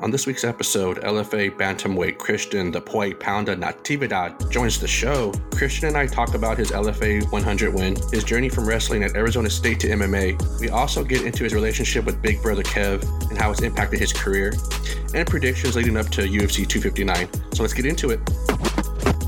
On this week's episode, LFA bantamweight Christian the Poi Pounda Natividad joins the show. Christian and I talk about his LFA 100 win, his journey from wrestling at Arizona State to MMA. We also get into his relationship with Big Brother Kev and how it's impacted his career, and predictions leading up to UFC 259. So let's get into it.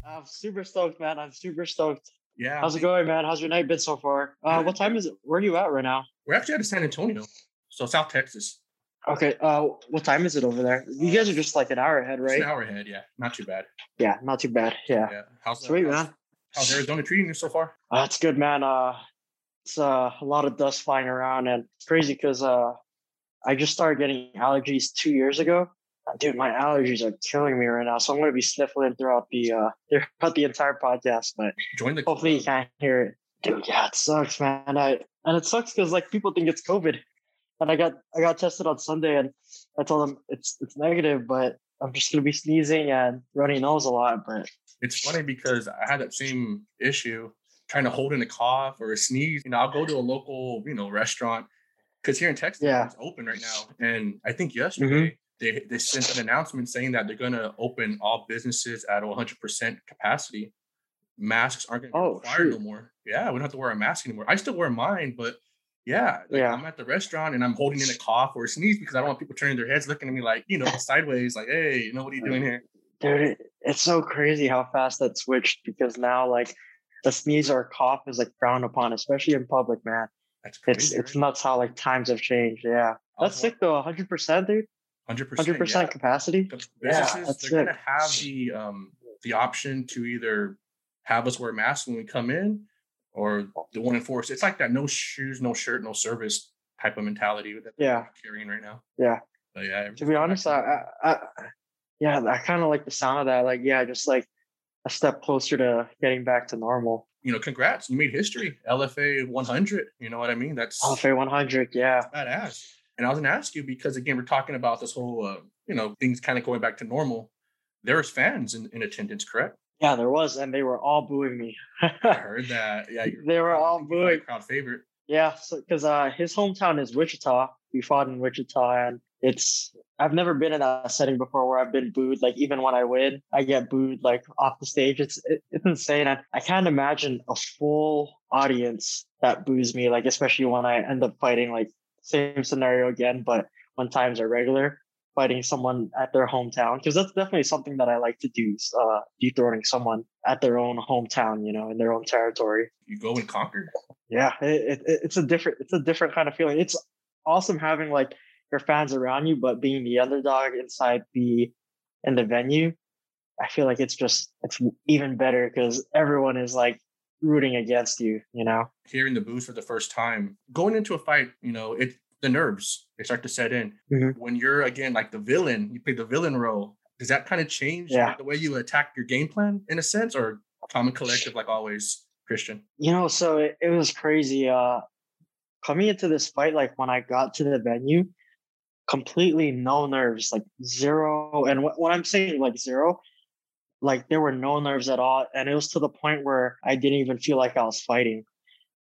I'm super stoked, man. I'm super stoked. Yeah. How's it going, man? How's your night been so far? Uh, what time is it? Where are you at right now? We're actually out of San Antonio, so South Texas. Okay. Uh, what time is it over there? You guys are just like an hour ahead, It's right? an hour ahead, yeah. Not too bad. Yeah, not too bad. Yeah. Yeah. How's Sweet, how's, man. How's Arizona treating you so far? Uh, it's good, man. Uh, it's uh, a lot of dust flying around, and it's crazy because uh, I just started getting allergies two years ago. Uh, Dude, my allergies are killing me right now, so I'm gonna be sniffling throughout the uh throughout the entire podcast. But Join the hopefully you can't hear it. Dude, yeah, it sucks, man. I and it sucks because like people think it's COVID, and I got I got tested on Sunday, and I told them it's it's negative, but I'm just gonna be sneezing and runny nose a lot. But It's funny because I had that same issue trying to hold in a cough or a sneeze. You know, I'll go to a local, you know, restaurant because here in Texas Yeah. it's open right now. And I think yesterday mm-hmm. they they sent an announcement saying that they're gonna open all businesses at 100% capacity. Masks aren't gonna be Oh, required no more. Yeah, we don't have to wear a mask anymore. I still wear mine, but yeah, like Yeah. I'm at the restaurant and I'm holding in a cough or a sneeze because I don't want people turning their heads looking at me like, you know, sideways, like, hey, you know, what are you doing here? dude, it's so crazy how fast that switched because now like the sneeze or cough is like frowned upon, especially in public, man. That's It's crazy. it's it's nuts how like times have changed. Yeah, that's sick though. hundred percent, dude. Hundred Hundred percent capacity. the Yeah, that's they're gonna have the um the option to either have us wear masks when we come in or they won't enforce it's like that no shoes no shirt no service type of mentality that Yeah. carrying right now Yeah. but yeah To be honest, I. I, I yeah, I kind of like the sound of that. Like, yeah, just like a step closer to getting back to normal. you know congrats you made history lfa 100 you know what i mean that's LFA 100, yeah, badass and i was gonna ask you because again we're talking about this whole uh, you know things kind of going back to normal there's fans in, in attendance correct yeah, there was, and they were all booing me. i heard that yeah They were all think you're probably booing. crowd favorite Yeah, so because uh, his hometown is Wichita. We fought in Wichita, and it's I've never been in a setting before where I've been booed. Like even when I win, I get booed like off the stage. It's it, it's insane. I, I can't imagine a full audience that boos me. Like especially when I end up fighting like same scenario again, but when times are regular, fighting someone at their hometown because that's definitely something that I like to do. is, Uh, dethroning someone at their own hometown, you know, in their own territory. You go and conquer. Yeah it, it, it's a different it's a different kind of feeling. It's awesome having like your fans around you but being the underdog inside the in the venue i feel like it's just it's even better because everyone is like rooting against you you know? Hearing the booze for the first time, going into a fight, you know, it the nerves they start to set in. Mhm. When you're again like the villain, you play the villain role. Does that kind of change Yeah. the way you attack your game plan in a sense, or common collective like always, Christian? you know so it, it was crazy uh coming into this fight like when i got to the venue completely no nerves like zero and wh- when i'm saying like zero like there were no nerves at all and it was to the point where i didn't even feel like i was fighting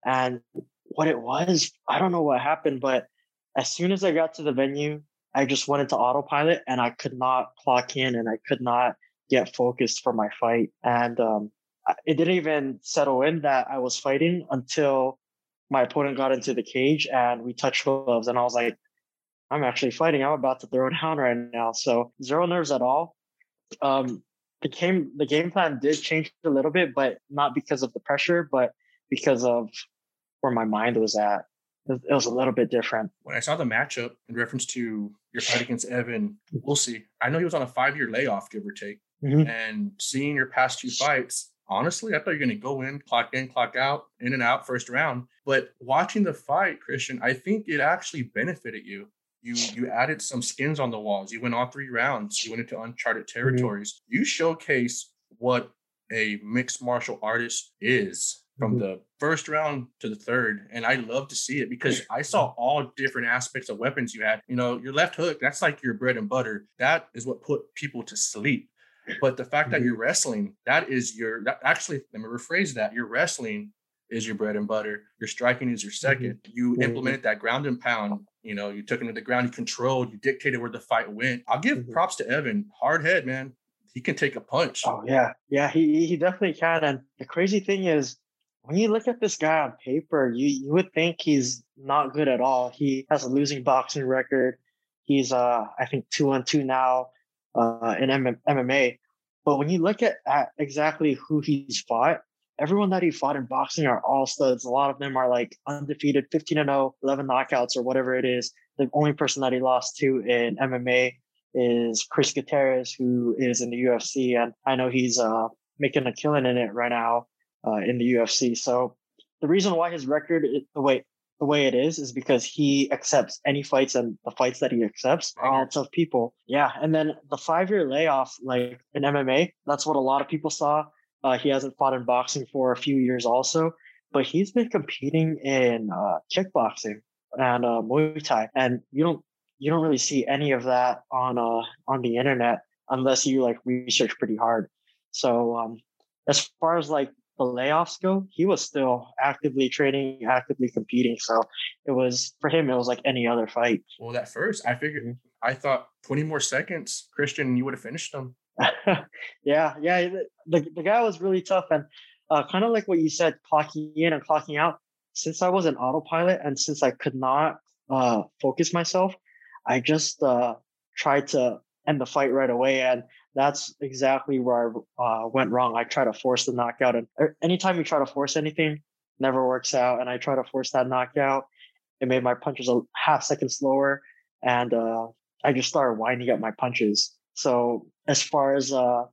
and what it was i don't know what happened but as soon as i got to the venue i just went into autopilot and i could not clock in and i could not get focused for my fight and um it didn't even settle in that I was fighting until my opponent got into the cage and we touched gloves. And I was like, I'm actually fighting. I'm about to throw down right now. So zero nerves at all. Um, the game the game plan did change a little bit, but not because of the pressure, but because of where my mind was at. It was a little bit different. When I saw the matchup in reference to your fight against Evan, we'll see. I know he was on a five year layoff, give or take. Mhm. And seeing your past two fights, honestly, I thought you were going to go in, clock in, clock out, in and out first round. But watching the fight, Christian, I think it actually benefited you. You you added some skins on the walls. You went all three rounds. You went into uncharted territories. You showcase what a mixed martial artist is from Mhm. the first round to the third. And I love to see it because I saw all different aspects of weapons you had. You know, your left hook, that's like your bread and butter. That is what put people to sleep. But the fact that Mhm. you're wrestling, that is your that actually, let me rephrase that. Your wrestling is your bread and butter. Your striking is your 2nd You Mhm. implemented that ground and pound You know, you took him to the ground, you controlled, you dictated where the fight went. I'll give Mhm. props to Evan. Hard head, man. He can take a punch. Oh yeah, yeah, he he definitely can. And the crazy thing is, when you look at this guy on paper, you you would think he's not good at all. He has a losing boxing record. He's uh I think two on two now uh in M- MMA. But when you look at, at exactly who he's fought, everyone that he fought in boxing are all studs. A lot of them are like undefeated, 15 and 0, 11 knockouts or whatever it is. The only person that he lost to in MMA is Chris Gutierrez, who is in the UFC, and I know he's uh, making a killing in it right now uh, in the UFC. So the reason why his record is the way the way it is is because he accepts any fights, and the fights that he accepts are all tough people. Yeah, and then the five year layoff, like in MMA, that's what a lot of people saw. Uh, he hasn't fought in boxing for a few years, also, but he's been competing in uh, kickboxing and uh, Muay Thai, and you don't you don't really see any of that on uh on the internet unless you like research pretty hard. So um, as far as like the layoffs go, he was still actively training, actively competing. So it was for him, it was like any other fight. Well, that first, I figured, I thought 20 more seconds, Christian, you would have finished him. yeah, yeah. The, the guy was really tough. And uh, kind of like what you said, clocking in and clocking out. Since I was an autopilot and since I could not uh, focus myself, I just uh, tried to end the fight right away. And that's exactly where I uh, went wrong. I try to force the knockout. And er, anytime you try to force anything, never works out. And I try to force that knockout. It made my punches a half second slower. And uh, I just started winding up my punches. So as far as uh,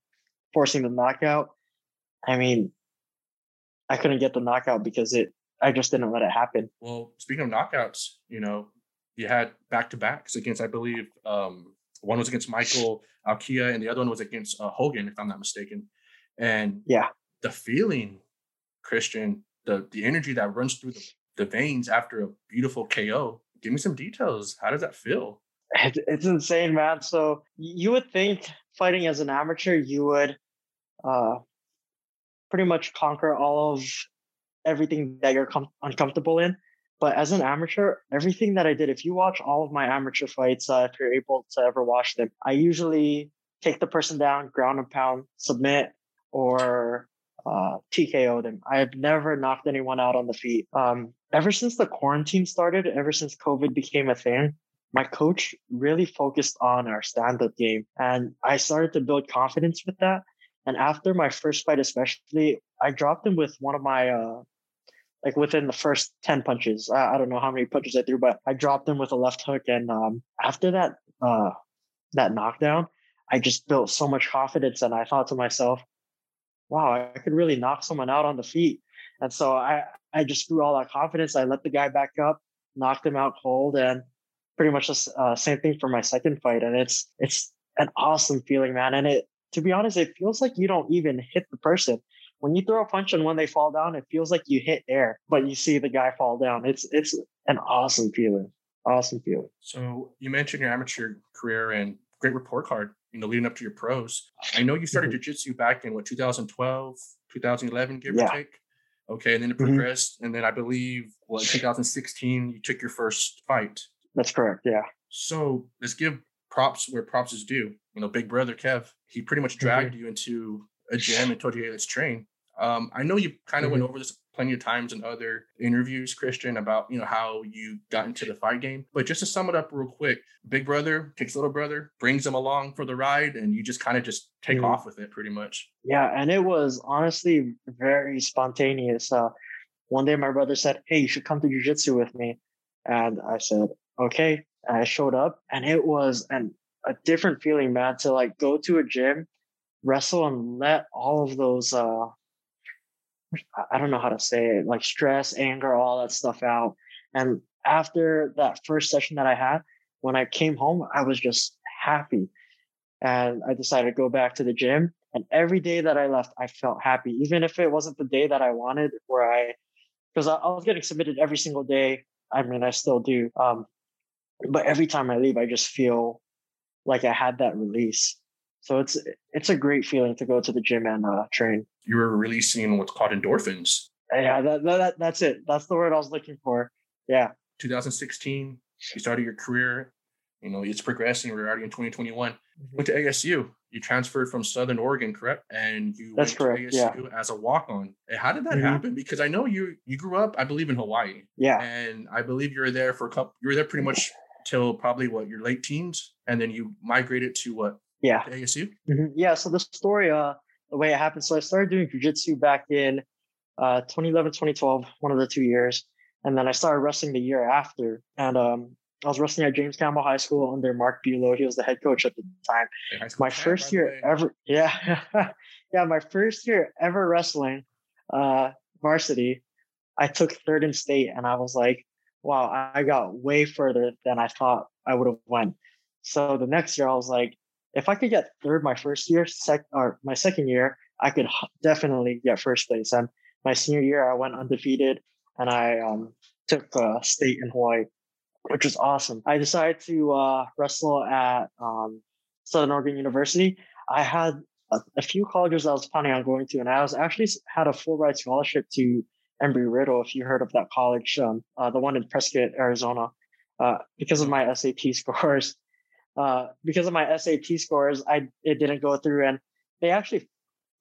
forcing the knockout, I mean, I couldn't get the knockout because it. I just didn't let it happen. Well, speaking of knockouts, you know, you had back to backs against, I believe, um, one was against Michael Alkia and the other one was against uh, Hogan, if I'm not mistaken. And yeah, the feeling, Christian, the the energy that runs through the, the veins after a beautiful KO. Give me some details. How does that feel? It, it's insane, man. So you would think fighting as an amateur, you would uh, pretty much conquer all of everything that you're com- uncomfortable in. But as an amateur, everything that I did, if you watch all of my amateur fights, uh, if you're able to ever watch them, I usually take the person down, ground and pound, submit, or uh, TKO them. I have never knocked anyone out on the feet. Um, ever since the quarantine started, ever since COVID became a thing, my coach really focused on our stand-up game, and I started to build confidence with that. And after my first fight, especially, I dropped him with one of my uh, like within the first 10 punches. I, I, don't know how many punches I threw, but I dropped him with a left hook. And um, after that, uh, that knockdown, I just built so much confidence. And I thought to myself, wow, I could really knock someone out on the feet. And so I, I just threw all that confidence. I let the guy back up, knocked him out cold, and pretty much the uh, same thing for my second fight. And it's, it's an awesome feeling, man. And it, to be honest, it feels like you don't even hit the person when you throw a punch and when they fall down, it feels like you hit air, but you see the guy fall down. It's it's an awesome feeling. Awesome feeling. So you mentioned your amateur career and great report card, you know, leading up to your pros. I know you started mm-hmm. jiu-jitsu back in what 2012, 2011, give yeah. or take. Okay, and then it progressed, mm-hmm. and then I believe what 2016 you took your first fight. That's correct. Yeah. So let's give props where props is due. You know, Big Brother Kev, he pretty much dragged mm-hmm. you into a gym and told you, "Hey, let's train." Um, I know you kind of mm-hmm. went over this plenty of times in other interviews, Christian, about you know how you got into the fight game. But just to sum it up real quick, Big Brother takes little brother, brings him along for the ride, and you just kind of just take mm-hmm. off with it, pretty much. Yeah, and it was honestly very spontaneous. Uh, one day, my brother said, "Hey, you should come to jujitsu with me," and I said, "Okay." And I showed up, and it was an a different feeling, man, to like go to a gym, wrestle, and let all of those uh I don't know how to say it, like stress, anger, all that stuff out. And after that first session that I had, when I came home, I was just happy. And I decided to go back to the gym. And every day that I left, I felt happy, even if it wasn't the day that I wanted, where I, because I, I, was getting submitted every single day. I mean, I still do. Um, but every time I leave, I just feel like I had that release. So it's it's a great feeling to go to the gym and uh, train. You were releasing what's called endorphins. Yeah, that, that, that's it. That's the word I was looking for. Yeah. 2016, You started your career. You know, it's progressing. We're already in 2021. Mm-hmm. Went to ASU. You transferred from Southern Oregon, correct? And you That's went correct, to ASU yeah. as a walk-on. How did that mm-hmm. happen? Because I know you you grew up, I believe, in Hawaii. Yeah. And I believe you were there for a couple. You were there pretty much till probably what your late teens, and then you migrated to what? Yeah. ASU. Mm-hmm. Yeah. So the story, uh, the way it happened. So I started doing jujitsu back in uh 2011, 2012, one of the two years, and then I started wrestling the year after. And um, I was wrestling at James Campbell High School under Mark Bulow. He was the head coach at the time. Hey, my first year ever, yeah, yeah, my first year ever wrestling uh, varsity. I took third in state, and I was like, "Wow, I got way further than I thought I would have went." So the next year, I was like, "If I could get third my first year, sec or my second year, I could definitely get first place." And my senior year, I went undefeated, and I um, took uh, state in Hawaii which was awesome. I decided to uh, wrestle at um, Southern Oregon University. I had a, a, few colleges I was planning on going to, and I was actually had a full ride scholarship to Embry Riddle, if you heard of that college, um, uh, the one in Prescott, Arizona, uh, because of my SAT scores. Uh, because of my SAT scores, I it didn't go through, and they actually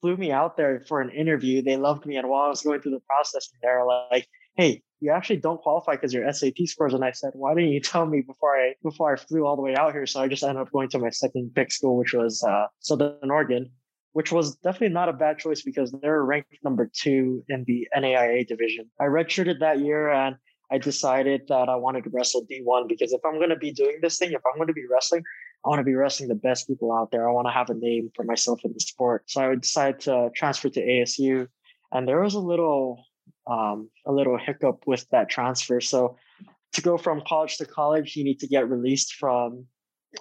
flew me out there for an interview. They loved me, and while I was going through the process, they were like, "Hey, you actually don't qualify because your SAT scores. And I said, why didn't you tell me before I before I flew all the way out here? So I just ended up going to my second pick school, which was uh, Southern Oregon, which was definitely not a bad choice because they're ranked number two in the NAIA division. I redshirted that year and I decided that I wanted to wrestle D1 because if I'm going to be doing this thing, if I'm going to be wrestling, I want to be wrestling the best people out there. I want to have a name for myself in the sport. So I decided to transfer to ASU. And there was a little um, a little hiccup with that transfer. So to go from college to college, you need to get released from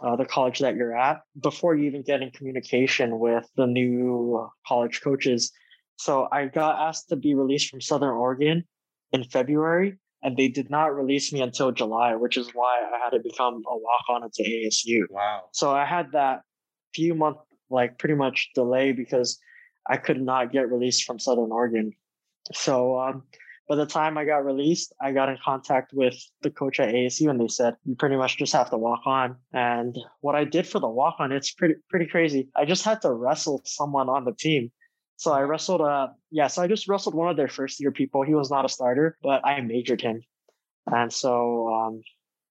uh, the college that you're at before you even get in communication with the new college coaches. So I got asked to be released from Southern Oregon in February, and they did not release me until July, which is why I had to become a walk on into ASU. Wow. So I had that few month like pretty much delay because I could not get released from Southern Oregon. So um, by the time I got released, I got in contact with the coach at ASU, and they said you pretty much just have to walk on. And what I did for the walk on, it's pretty pretty crazy. I just had to wrestle someone on the team. So I wrestled uh yeah, so I just wrestled one of their first year people. He was not a starter, but I majored him. And so um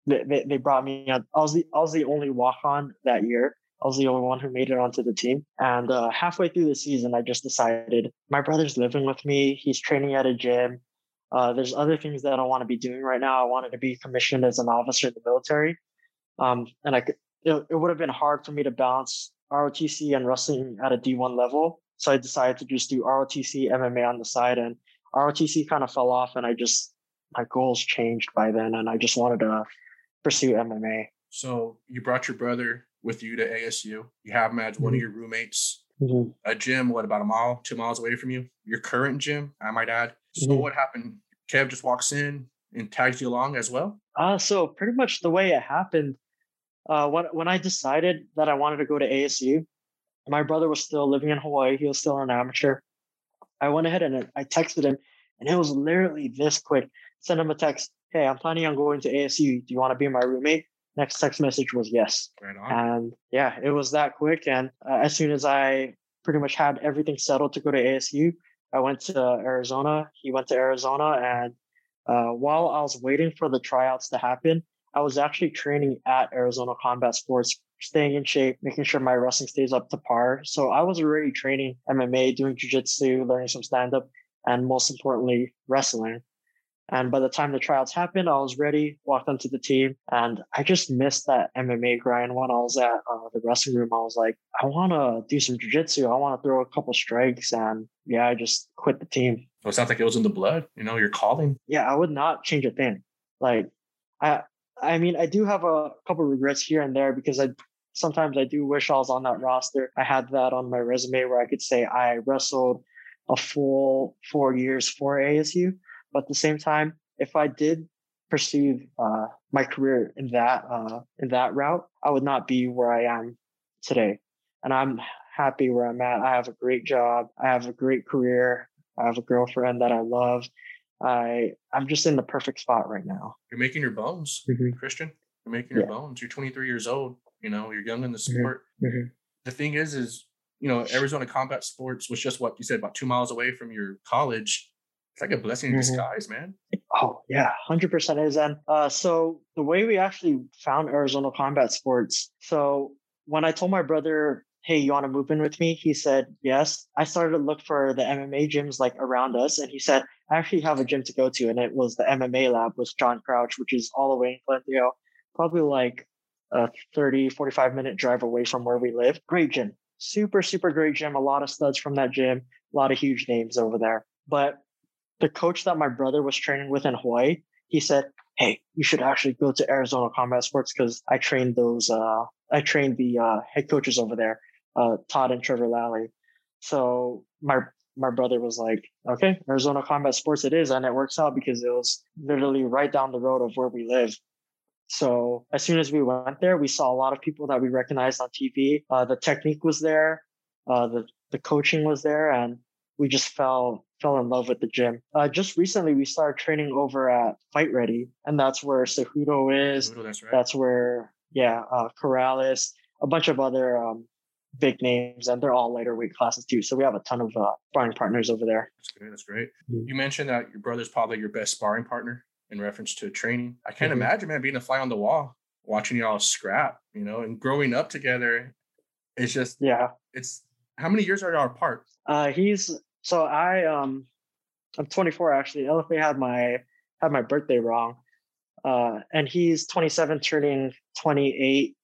they, they, they brought me I was the I was the only walk on that year. I was the only one who made it onto the team. And uh, halfway through the season, I just decided my brother's living with me. He's training at a gym. Uh, there's other things that I want to be doing right now. I wanted to be commissioned as an officer in the military. Um, and I could, it, it would have been hard for me to balance ROTC and wrestling at a D1 level. So I decided to just do ROTC MMA on the side. And ROTC kind of fell off, and I just, my goals changed by then. And I just wanted to pursue MMA. So you brought your brother with you to ASU. You have him as mm-hmm. one of mm-hmm. your roommates. Mm-hmm. A gym, what about a mile, two miles away from you? Your current gym, I might add. So mm-hmm. what happened? Kev just walks in and tags you along as well. Uh so pretty much the way it happened. Uh, when when I decided that I wanted to go to ASU, my brother was still living in Hawaii. He was still an amateur. I went ahead and I texted him, and it was literally this quick. Send him a text. Hey, I'm planning on going to ASU. Do you want to be my roommate? next text message was yes. Right and yeah, it was that quick. And uh, as soon as I pretty much had everything settled to go to ASU, I went to Arizona. He went to Arizona. And uh, while I was waiting for the tryouts to happen, I was actually training at Arizona Combat Sports, staying in shape, making sure my wrestling stays up to par. So I was already training MMA, doing jujitsu, learning some stand up, and most importantly, wrestling. And by the time the tryouts happened, I was ready, walked onto the team, and I just missed that MMA grind when I was at uh, the wrestling room. I was like, I want to do some jujitsu. I want to throw a couple strikes. And yeah, I just quit the team. Well, it sounds like it was in the blood. You know, you're calling. Yeah, I would not change a thing. Like, I, I mean, I do have a couple regrets here and there because I sometimes I do wish I was on that roster. I had that on my resume where I could say I wrestled a full four years for ASU but at the same time, if I did pursue uh, my career in that uh, in that route, I would not be where I am today. And I'm happy where I'm at. I have a great job. I have a great career. I have a girlfriend that I love. I I'm just in the perfect spot right now. You're making your bones, Mhm. Christian. You're making your bones. You're 23 years old. You know, you're young in the Mhm. sport. Mhm. The thing is, is you know, Arizona Combat Sports was just what you said about two miles away from your college. It's like a blessing in Mhm. disguise, man. Oh yeah, hundred percent is. And uh, so the way we actually found Arizona Combat Sports. So when I told my brother, "Hey, you want to move in with me?" He said yes. I started to look for the MMA gyms like around us, and he said, "I actually have a gym to go to," and it was the MMA Lab with John Crouch, which is all the way in Glendale, probably like a 30, 45 minute drive away from where we live. Great gym, super, super great gym. A lot of studs from that gym, a lot of huge names over there. But the coach that my brother was training with in Hawaii, he said, "Hey, you should actually go to Arizona Combat Sports because I trained those. Uh, I trained the uh, head coaches over there, uh, Todd and Trevor Lally." So my my brother was like, "Okay, Arizona Combat Sports it is," and it works out because it was literally right down the road of where we live. So as soon as we went there, we saw a lot of people that we recognized on TV. Uh, the technique was there, uh, the the coaching was there, and we just fell fell in love with the gym. Uh, just recently, we started training over at Fight Ready, and that's where Cejudo is. Cejudo, that's right. That's where yeah, uh, Corrales, a bunch of other um, big names, and they're all lighter weight classes too. So we have a ton of uh, sparring partners over there. That's great. That's great. Mhm. You mentioned that your brother's probably your best sparring partner in reference to training. I can't Mhm. imagine, man, being a fly on the wall, watching y'all scrap, you know, and growing up together. It's just, Yeah, it's how many years are y'all apart? uh, he's so I um I'm 24 actually. LFA had my had my birthday wrong, uh, and he's 27, turning 28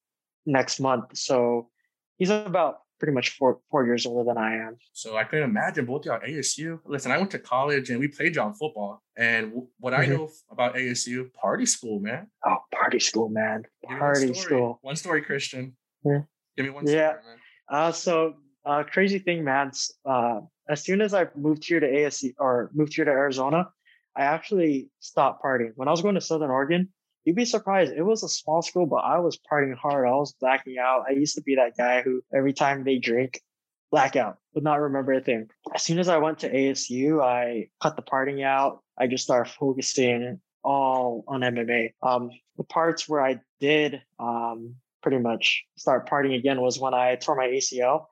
next month. So he's about pretty much four four years older than I am. So I couldn't imagine both y'all ASU. Listen, I went to college and we played y'all football. And what I Mhm. know about ASU, party school, man. Oh, party school, man, me one party school. One story, Christian. Yeah. Give me one Yeah. story, man. Uh, so uh, crazy thing, man. Uh, as soon as I moved here to ASC or moved here to Arizona, I actually stopped partying. When I was going to Southern Oregon, you'd be surprised. It was a small school, but I was partying hard. I was blacking out. I used to be that guy who every time they drink, blackout, would not remember a thing. As soon as I went to ASU, I cut the partying out. I just started focusing all on MMA. Um, the parts where I did um, pretty much start partying again was when I tore my ACL.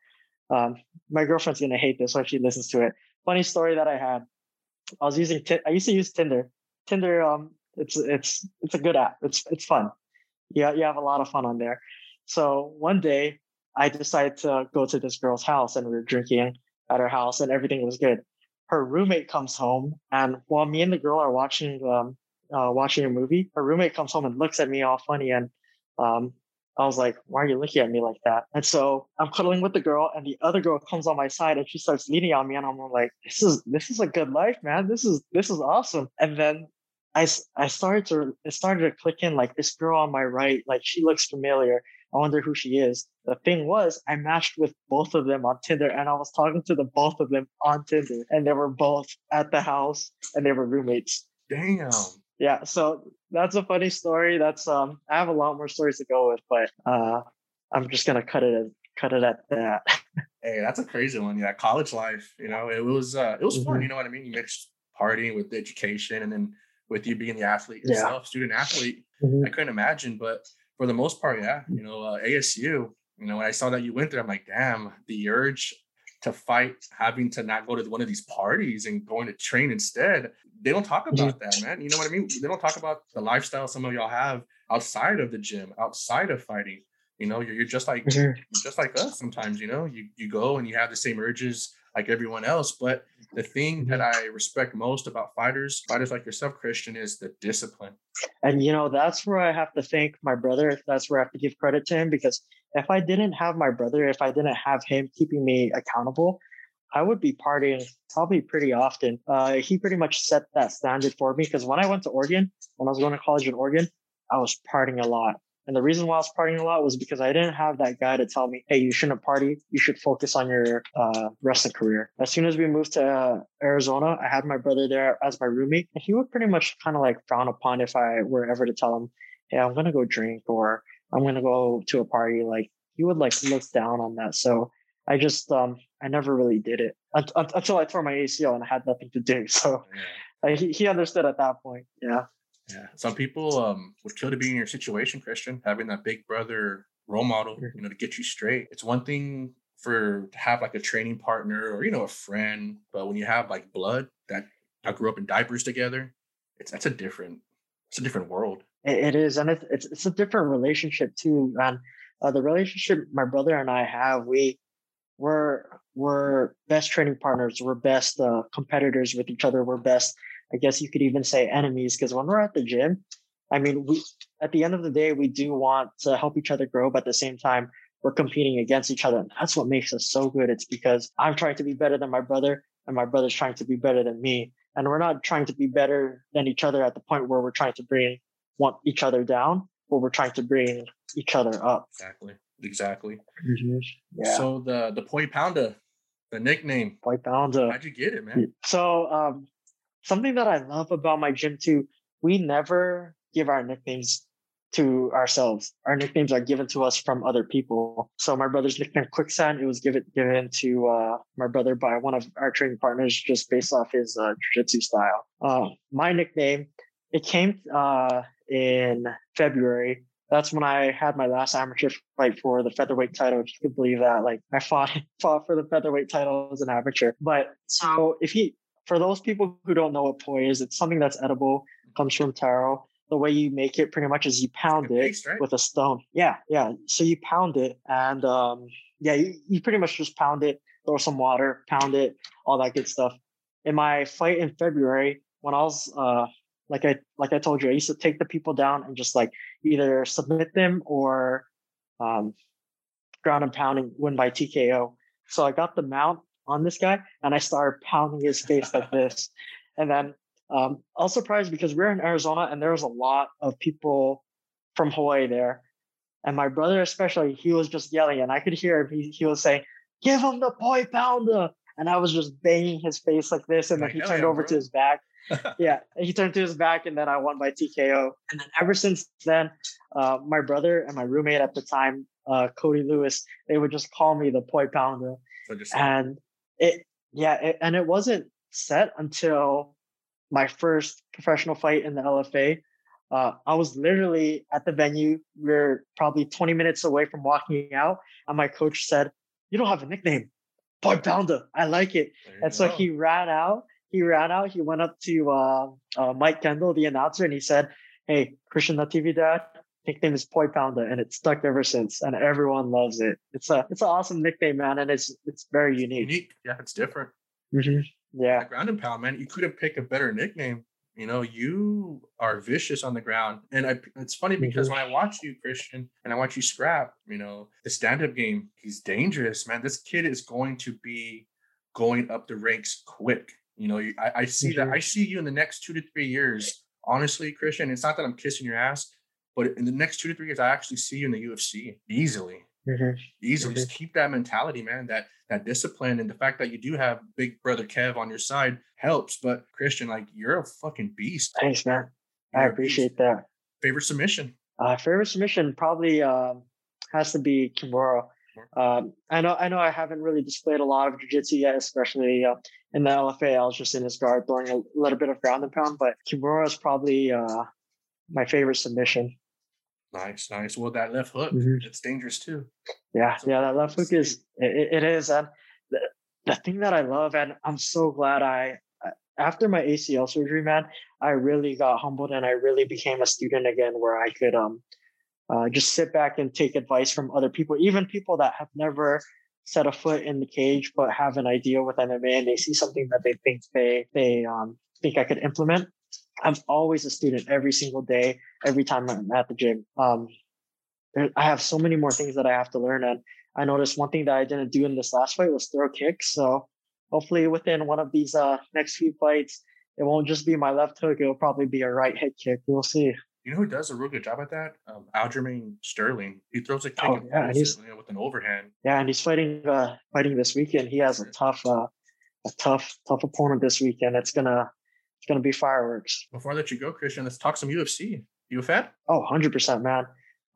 Um, my girlfriend's gonna hate this when she listens to it. Funny story that I had. I was using. Ti- I used to use Tinder. Tinder. Um, it's it's it's a good app. It's it's fun. Yeah, you have a lot of fun on there. So one day, I decided to go to this girl's house, and we were drinking at her house, and everything was good. Her roommate comes home, and while me and the girl are watching um uh, watching a movie, her roommate comes home and looks at me all funny, and um, I was like, why are you looking at me like that? And so I'm cuddling with the girl and the other girl comes on my side and she starts leaning on me and I'm like, this is, this is a good life, man. This is, this is awesome. And then I, I started to, it started to click in like this girl on my right, like she looks familiar. I wonder who she is. The thing was, I matched with both of them on Tinder and I was talking to the both of them on Tinder and they were both at the house and they were roommates. Damn. Yeah, so that's a funny story. That's um I have a lot more stories to go with, but uh I'm just gonna cut it at cut it at that. Hey, that's a crazy one. Yeah, college life. You know, it was uh it was fun. Mhm. You know what I mean? You mixed partying with education, and then with you being the athlete Yeah. yourself, student athlete. Mhm. I couldn't imagine, but for the most part, yeah. You know, uh, ASU. You know, when I saw that you went there, I'm like, damn, the urge to fight, having to not go to one of these parties and going to train instead. They don't talk about that, man. You know what I mean? They don't talk about the lifestyle some of y'all have outside of the gym, outside of fighting. You know, you're, you're just like Mhm. you're just like us sometimes. You know, you you go and you have the same urges like everyone else, but the thing that I respect most about fighters, fighters like yourself, Christian, is the discipline. And you know, that's where I have to thank my brother. That's where I have to give credit to him because if I didn't have my brother, if I didn't have him keeping me accountable, I would be partying probably pretty often. Uh, he pretty much set that standard for me because when I went to Oregon, when I was going to college in Oregon, I was partying a lot. And the reason why I was partying a lot was because I didn't have that guy to tell me, hey, you shouldn't party. You should focus on your uh, wrestling career. As soon as we moved to uh, Arizona, I had my brother there as my roommate. And he would pretty much kind of like frown upon if I were ever to tell him, hey, I'm going to go drink or I'm going to go to a party. Like he would like look down on that. So I just, um, I never really did it un- un- until I tore my ACL and I had nothing to do. So he, he understood at that point. Yeah. Yeah. Some people um would kill to be in your situation, Christian, having that big brother role model, you know, to get you straight. It's one thing for to have like a training partner or you know a friend, but when you have like blood that I grew up in diapers together, it's that's a different it's a different world. It, it is, and it's, it's it's a different relationship too, man. Uh, the relationship my brother and I have, we we're we're best training partners. We're best uh, competitors with each other. We're best, I guess you could even say enemies, because when we're at the gym, I mean, we at the end of the day, we do want to help each other grow, but at the same time, we're competing against each other, and that's what makes us so good. It's because I'm trying to be better than my brother, and my brother's trying to be better than me, and we're not trying to be better than each other at the point where we're trying to bring want each other down, but we're trying to bring each other up. Exactly. Exactly. Yeah. So the the Poi Pounder, the nickname, White Pounder. how'd you get it, man? So um, something that I love about my gym too, we never give our nicknames to ourselves. Our nicknames are given to us from other people. So my brother's nickname Quicksand, it was given given to uh, my brother by one of our training partners just based off his uh, jiu-jitsu style. Uh, my nickname, it came uh, in February. That's when I had my last amateur fight for the featherweight title. If you could believe that, like I fought fought for the featherweight title as an amateur. But so if you, for those people who don't know what poi is, it's something that's edible, comes from taro. The way you make it pretty much is you pound it paste, right? with a stone. Yeah, yeah. So you pound it, and um, yeah, you, you pretty much just pound it, throw some water, pound it, all that good stuff. In my fight in February, when I was uh, like I like I told you, I used to take the people down and just like either submit them or um, ground and pounding win by TKO. So I got the mount on this guy and I started pounding his face like this. And then um, I was surprised because we're in Arizona and there was a lot of people from Hawaii there. And my brother, especially, he was just yelling and I could hear him. He, he was saying, Give him the poi pounder. And I was just banging his face like this. And then he turned yeah, over bro. to his back. yeah, he turned to his back, and then I won by TKO. And then ever since then, uh, my brother and my roommate at the time, uh, Cody Lewis, they would just call me the poi pounder. And it, yeah, it, and it wasn't set until my first professional fight in the LFA. Uh, I was literally at the venue. We are probably 20 minutes away from walking out, and my coach said, "You don't have a nickname, poi pounder. I like it." And so go. he ran out. He ran out. He went up to uh, uh, Mike Kendall, the announcer, and he said, "Hey, Christian Natividad, nickname is Poi Pounder, and it's stuck ever since, and everyone loves it. It's a it's an awesome nickname, man, and it's it's very unique. unique. Yeah, it's different. Mhm. Yeah, ground and pound, man. You couldn't pick a better nickname. You know, you are vicious on the ground, and I, it's funny because Mhm. when I watch you, Christian, and I watch you scrap, you know, the stand-up game, he's dangerous, man. This kid is going to be going up the ranks quick. You know, I, I see that. Mhm. I see you in the next two to three years. Honestly, Christian, it's not that I'm kissing your ass, but in the next two to three years, I actually see you in the UFC easily Mhm. easily. Mhm. Just keep that mentality, man. That that discipline and the fact that you do have big brother Kev on your side helps. But Christian, like you're a fucking beast. thanks, man. You're I appreciate that. Favorite submission? Uh, favorite submission probably um, has to be Kimura. Um, I know I know I haven't really displayed a lot of jiu-jitsu yet, especially uh, in the LFA. I was just in his guard throwing a little bit of ground and pound, but Kimura is probably uh, my favorite submission. Nice, nice. Well, that left hook, Mhm. it's dangerous too. Yeah, So yeah, that left hook is it, it is, and the, the thing that I love, and I'm so glad I I- after my ACL surgery, man, I really got humbled and I really became a student again, where I could um uh, just sit back and take advice from other people, even people that have never set a foot in the cage but have an idea with MMA and they see something that they think they they um think I could implement. I'm always a student every single day, every time I'm at the gym. Um, there, I have so many more things that I have to learn. And I noticed one thing that I didn't do in this last fight was throw kicks. So hopefully within one of these uh, next few fights, it won't just be my left hook. It'll probably be a right head kick. We'll see. You know who does a real good job at that? Um, Aljamain Sterling. He throws a kick Oh, yeah, and he's- it, you know, with an overhand. Yeah, and he's fighting uh, fighting this weekend. He has a tough uh, a tough tough opponent this weekend. It's gonna it's gonna be fireworks. Before I let you go, Christian, let's talk some UFC. You a fan? Oh, 100%, man.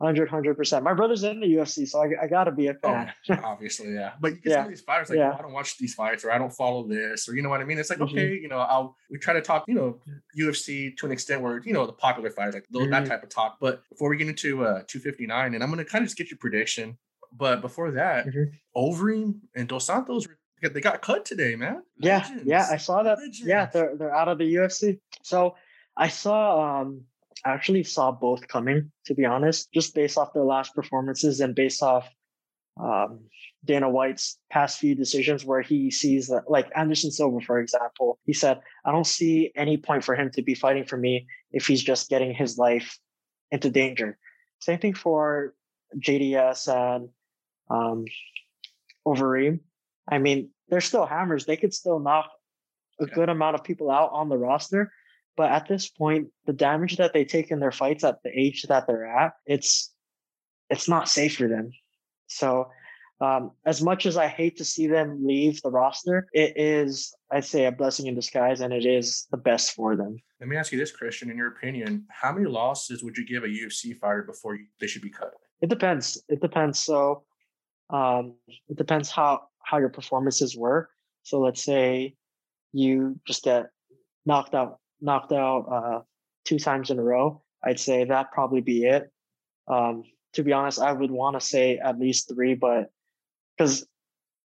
Hundred, hundred percent. My brother's in the UFC, so I, I gotta be a fan. Oh, obviously, yeah. But you get Yeah. some of these fighters like, Yeah. oh, I don't watch these fights, or I don't follow this, or you know what I mean. It's like, Mhm. okay, you know, I'll we try to talk, you know, UFC to an extent where you know the popular fighters, like those, that type of talk. But before we get into uh 259, and I'm gonna kind of just get your prediction. But before that, Mhm. Overeem and Dos Santos, they got cut today, man. Yeah, yeah, I saw that. Yeah, they're they're out of the UFC. So I saw um I actually saw both coming, to be honest, just based off their last performances and based off um Dana White's past few decisions where he sees that like Anderson Silva, for example, he said, I don't see any point for him to be fighting for me if he's just getting his life into danger. Same thing for JDS and um Overeem. I mean, they're still hammers. They could still knock a good amount of people out on the roster. But at this point, the damage that they take in their fights at the age that they're at, it's it's not safe for them. So um, as much as I hate to see them leave the roster, it is, I'd say, a blessing in disguise, and it is the best for them. Let me ask you this, Christian. In your opinion, how many losses would you give a UFC fighter before you, they should be cut? It depends. It depends. So um, it depends how how your performances were. So let's say you just get knocked out knocked out uh, two times in a row. I'd say that probably be it. Um, to be honest, I would want to say at least three, but because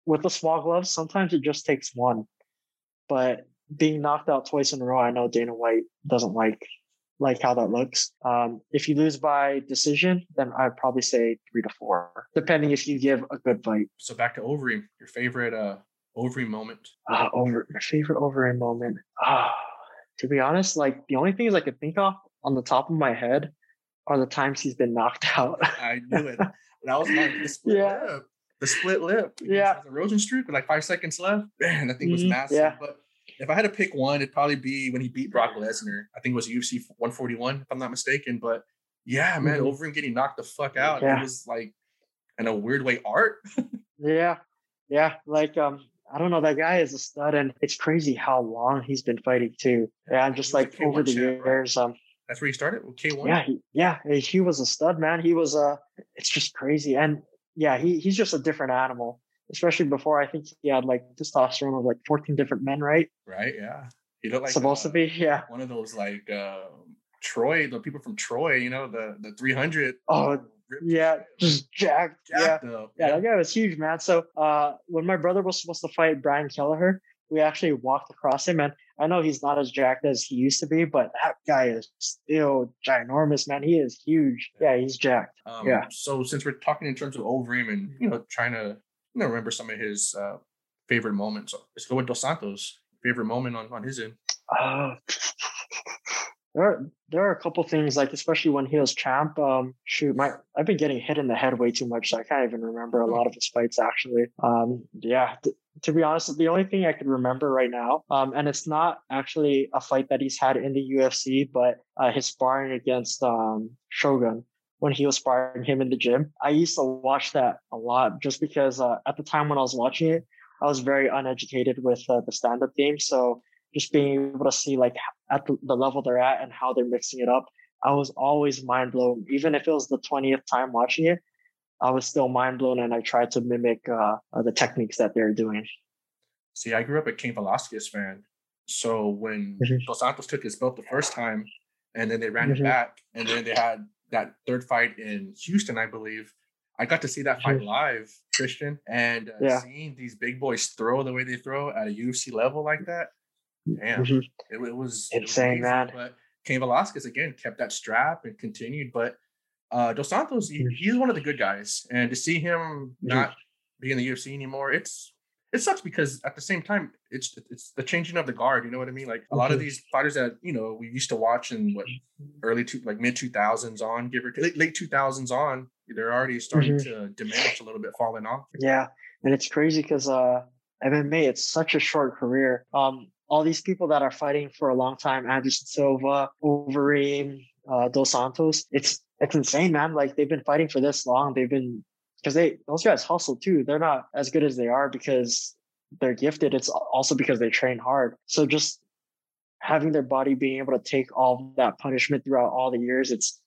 with the small gloves, sometimes it just takes one. But being knocked out twice in a row, I know Dana White doesn't like like how that looks. Um, if you lose by decision, then I'd probably say three to four, depending if you give a good fight. So back to Overeem, your favorite uh Overeem moment. Uh, over my favorite overeem moment. Ah, to be honest, like the only things I could think of on the top of my head are the times he's been knocked out. I knew it. That was like, the split Yeah. lip. The split lip. Yeah. The streak with like five seconds left. Man, that thing was Mhm. massive. Yeah. But if I had to pick one, it'd probably be when he beat Brock Lesnar. I think it was UFC 141, if I'm not mistaken. But yeah, man, Mhm. Overeem getting knocked the fuck out. Yeah. It was like in a weird way art. yeah, yeah. Like um, I don't know. That guy is a stud, and it's crazy how long he's been fighting too. Yeah, and just a like over K1 the champ, right? years, um, That's where he started with K1. yeah, he, yeah, he- he was a stud, man. He was uh It's just crazy, and yeah, he he's just a different animal. Especially before, I think he had like testosterone of like 14 different men, right? Right. Yeah. He looked like Supposed to uh, be, yeah. one of those like uh, Troy, the people from Troy, you know, the the 300. Oh, ripped Yeah, just jacked. Yeah, jacked up. yeah, that guy was huge, man. So uh, when my brother was supposed to fight Brian Kelleher, we actually walked across him, and I know he's not as jacked as he used to be, but that guy is still ginormous, man. He is huge. Yeah, he's jacked. Um, Yeah. So since we're talking in terms of Overeem and you know trying to you know remember some of his uh, favorite moments, let's go with Dos Santos. Favorite moment on on his end. Uh, there are there are a couple things like especially when he was champ. Um, shoot, my I've been getting hit in the head way too much, so I can't even remember a lot of his fights actually. Um, yeah, th- to be honest, the only thing I could remember right now, um, and it's not actually a fight that he's had in the UFC, but uh, his sparring against um Shogun when he was sparring him in the gym. I used to watch that a lot just because uh, at the time when I was watching it, I was very uneducated with uh, the stand-up game, so just being able to see like at the, level they're at and how they're mixing it up, I was always mind blown. Even if it was the twentieth time watching it, I was still mind blown, and I tried to mimic uh, the techniques that they're doing. See, I grew up a Cain Velasquez fan. So when Mhm. Dos Santos took his belt the first time, and then they ran it Mhm. back, and then they had that third fight in Houston, I believe. I got to see that fight live, Christian, and uh, Yeah. seeing these big boys throw the way they throw at a UFC level like that. Damn, Mhm. it, it was it was Insane, amazing, man. But Cain Velasquez again kept that strap and continued. But uh, Dos Santos, he, Mhm. he's one of the good guys, and to see him Mhm. not be in the UFC anymore, it's it sucks because at the same time, it's it's the changing of the guard. You know what I mean? Like a lot of Mhm. these fighters that you know we used to watch in what early two like mid two thousands on, give or take late- late two thousands on, they're already starting Mhm. to diminish a little bit, falling off. Yeah, and it's crazy because uh, MMA it's such a short career. Um, all these people that are fighting for a long time, Anderson Silva, Overeem, uh, Dos Santos, it's it's insane, man. Like they've been fighting for this long. They've been because they those guys hustle too. They're not as good as they are because they're gifted. It's also because they train hard. So just having their body being able to take all that punishment throughout all the years, it's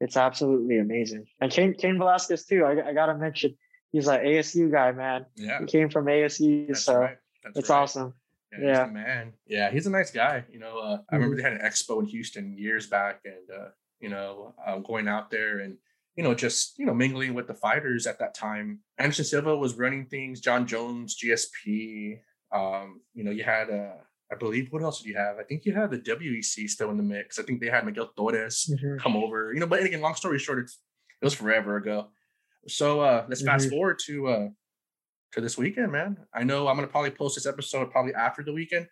it's absolutely amazing. And Cain, Cain Velasquez too. I, I gotta mention, he's an ASU guy, man. Yeah, He came from ASU, that's so right. It's right. awesome. Yeah, he's Yeah. man. Yeah, he's a nice guy. You know, uh, I Mm-hmm. remember they had an expo in Houston years back, and uh, you know, uh, going out there and you know, just you know, mingling with the fighters at that time. Anderson Silva was running things. Jon Jones, GSP. Um, you know, you had uh, I believe what else did you have? I think you had the WEC still in the mix. I think they had Miguel Torres Mhm. come over. You know, but again, long story short, it's it was forever ago. So uh let's fast Mhm. forward to uh to this weekend, man. I know I'm gonna probably post this episode probably after the weekend.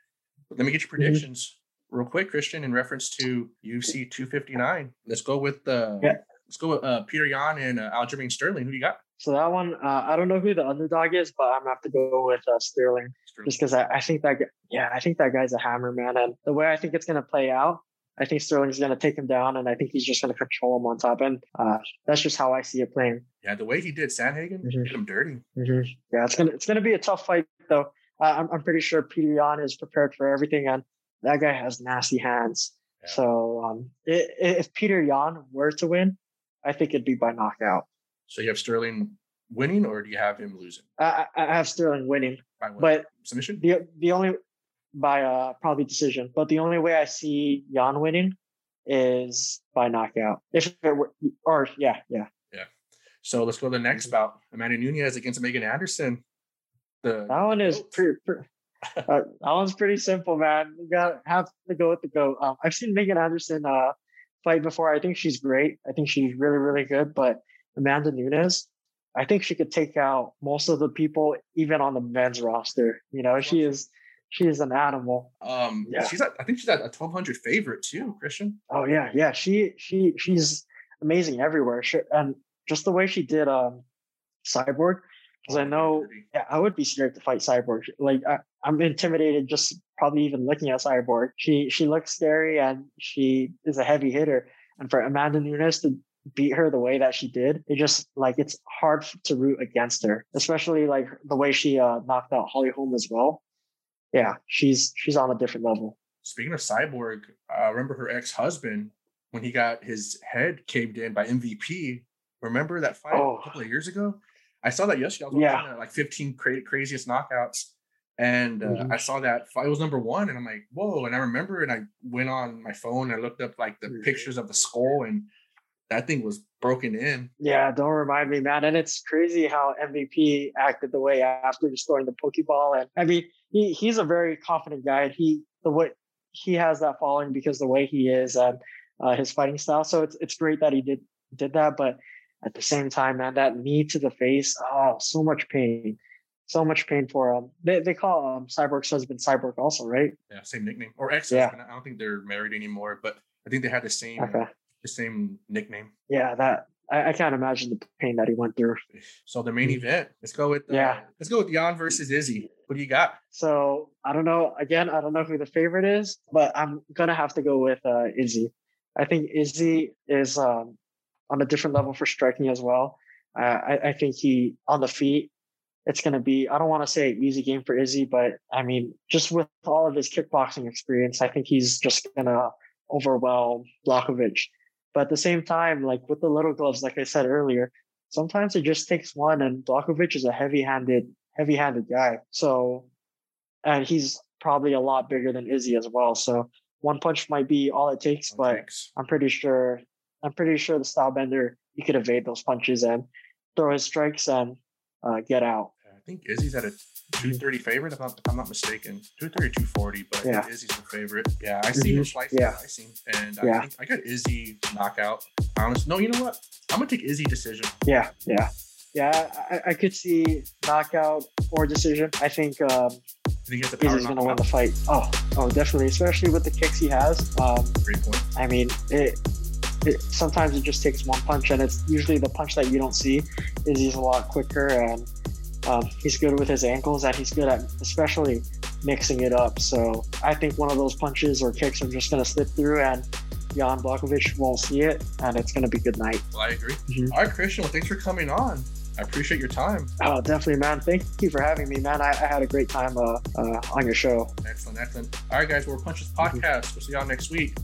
But let me get your Mm-hmm. predictions real quick, Christian, in reference to UFC 259. Let's go with the Yeah. Let's go with uh Peter Yan and uh, Aljamain Sterling. Who do you got? So that one, uh, I don't know who the underdog is, but I'm gonna have to go with uh, Sterling Sterling. just because I, I think that, yeah, I think that guy's a hammer, man. And the way I think it's gonna play out, I think Sterling's gonna take him down, and I think he's just gonna control him on top. And uh, that's just how I see it playing. Yeah, the way he did Sandhagen, Mhm. did him dirty. Mhm. Yeah, it's gonna it's gonna be a tough fight though. Uh, I'm I'm pretty sure Peter Yan is prepared for everything, and that guy has nasty hands. Yeah. So um, i- i- if Peter Yan were to win, I think it'd be by knockout. So you have Sterling winning, or do you have him losing? I, I have Sterling winning, By but submission? the the only by uh probably decision, but the only way I see Yan winning is by knockout. If it were, or yeah, yeah. yeah. So let's go to the next bout. Amanda Nunes against Megan Anderson. The That one is pretty. pretty uh, that one's pretty simple, man. You got have to go with the goat. Um, I've seen Megan Anderson uh, fight before. I think she's great. I think she's really, really good. But Amanda Nunes, I think she could take out most of the people, even on the men's roster. You know, she is she is an animal. Um, Yeah. she's at, I think she's at a twelve hundred favorite too, Christian. Oh yeah, yeah. She she she's amazing everywhere. She, and just the way she did um Cyborg, because I know yeah, I would be scared to fight Cyborg. Like I, I'm intimidated just probably even looking at Cyborg. She she looks scary and she is a heavy hitter. And for Amanda Nunes to beat her the way that she did, it just like it's hard to root against her, especially like the way she uh, knocked out Holly Holm as well. Yeah, she's she's on a different level. Speaking of Cyborg, I remember her ex husband when he got his head caved in by MVP. Remember that fight Oh. a couple of years ago? I saw that yesterday. I was Yeah. like 15 cra- craziest knockouts. And uh, Mhm. I saw that fight was number one, and I'm like, whoa! And I remember, and I went on my phone and I looked up like the Mhm. pictures of the skull, and that thing was broken in. Yeah, don't remind me, man. And it's crazy how MVP acted the way after destroying the Pokeball. And I mean, he he's a very confident guy. And he the way he has that following because the way he is and uh, his fighting style. So it's it's great that he did did that. But at the same time, man, that knee to the face, oh, so much pain, so much pain for him. They they call um, Cyborg's husband Cyborg also, right? Yeah, same nickname or ex Yeah. I don't think they're married anymore, but I think they had the same Okay. the same nickname. Yeah, that I, I can't imagine the pain that he went through. So the main Mhm. event. Let's go with uh, Yeah. Let's go with Jan versus Izzy. What do you got? So I don't know. Again, I don't know who the favorite is, but I'm gonna have to go with uh, Izzy. I think Izzy is um, on a different level for striking as well. Uh, I, I think he on the feet. It's gonna be. I don't want to say easy game for Izzy, but I mean, just with all of his kickboxing experience, I think he's just gonna overwhelm Blachowicz. But at the same time, like with the little gloves, like I said earlier, sometimes it just takes one, and Blachowicz is a heavy-handed, heavy-handed guy. So, and he's probably a lot bigger than Izzy as well. So one punch might be all it takes, but. I'm pretty sure, I'm pretty sure the style bender he could evade those punches and throw his strikes and uh, get out. I think Izzy's at a 230 favorite, if I'm, if I'm not mistaken. 230, 240, but I Yeah. Izzy's the favorite. Yeah, I see him Mhm. slicing, Yeah. slicing, and I Yeah. think I got Izzy knockout. Honest, no, you know what? I'm gonna take Izzy decision. Yeah, yeah, yeah. I, I could see knockout or decision. I think um, I think he has the power Izzy's gonna win the fight. Oh, oh, definitely, especially with the kicks he has. Um, Great point. I mean, it, it sometimes it just takes one punch, and it's usually the punch that you don't see. Is he's a lot quicker, and um, he's good with his ankles, and he's good at especially mixing it up. So I think one of those punches or kicks are just going to slip through, and Jan Blachowicz won't see it, and it's going to be good night. Well, I agree. Mhm. All right, Christian. Well, thanks for coming on. I appreciate your time. Oh, definitely, man. Thank you for having me, man. I, I had a great time uh, uh, on your show. Excellent, excellent. All right, guys. We're Punches Podcast. We'll see y'all next week.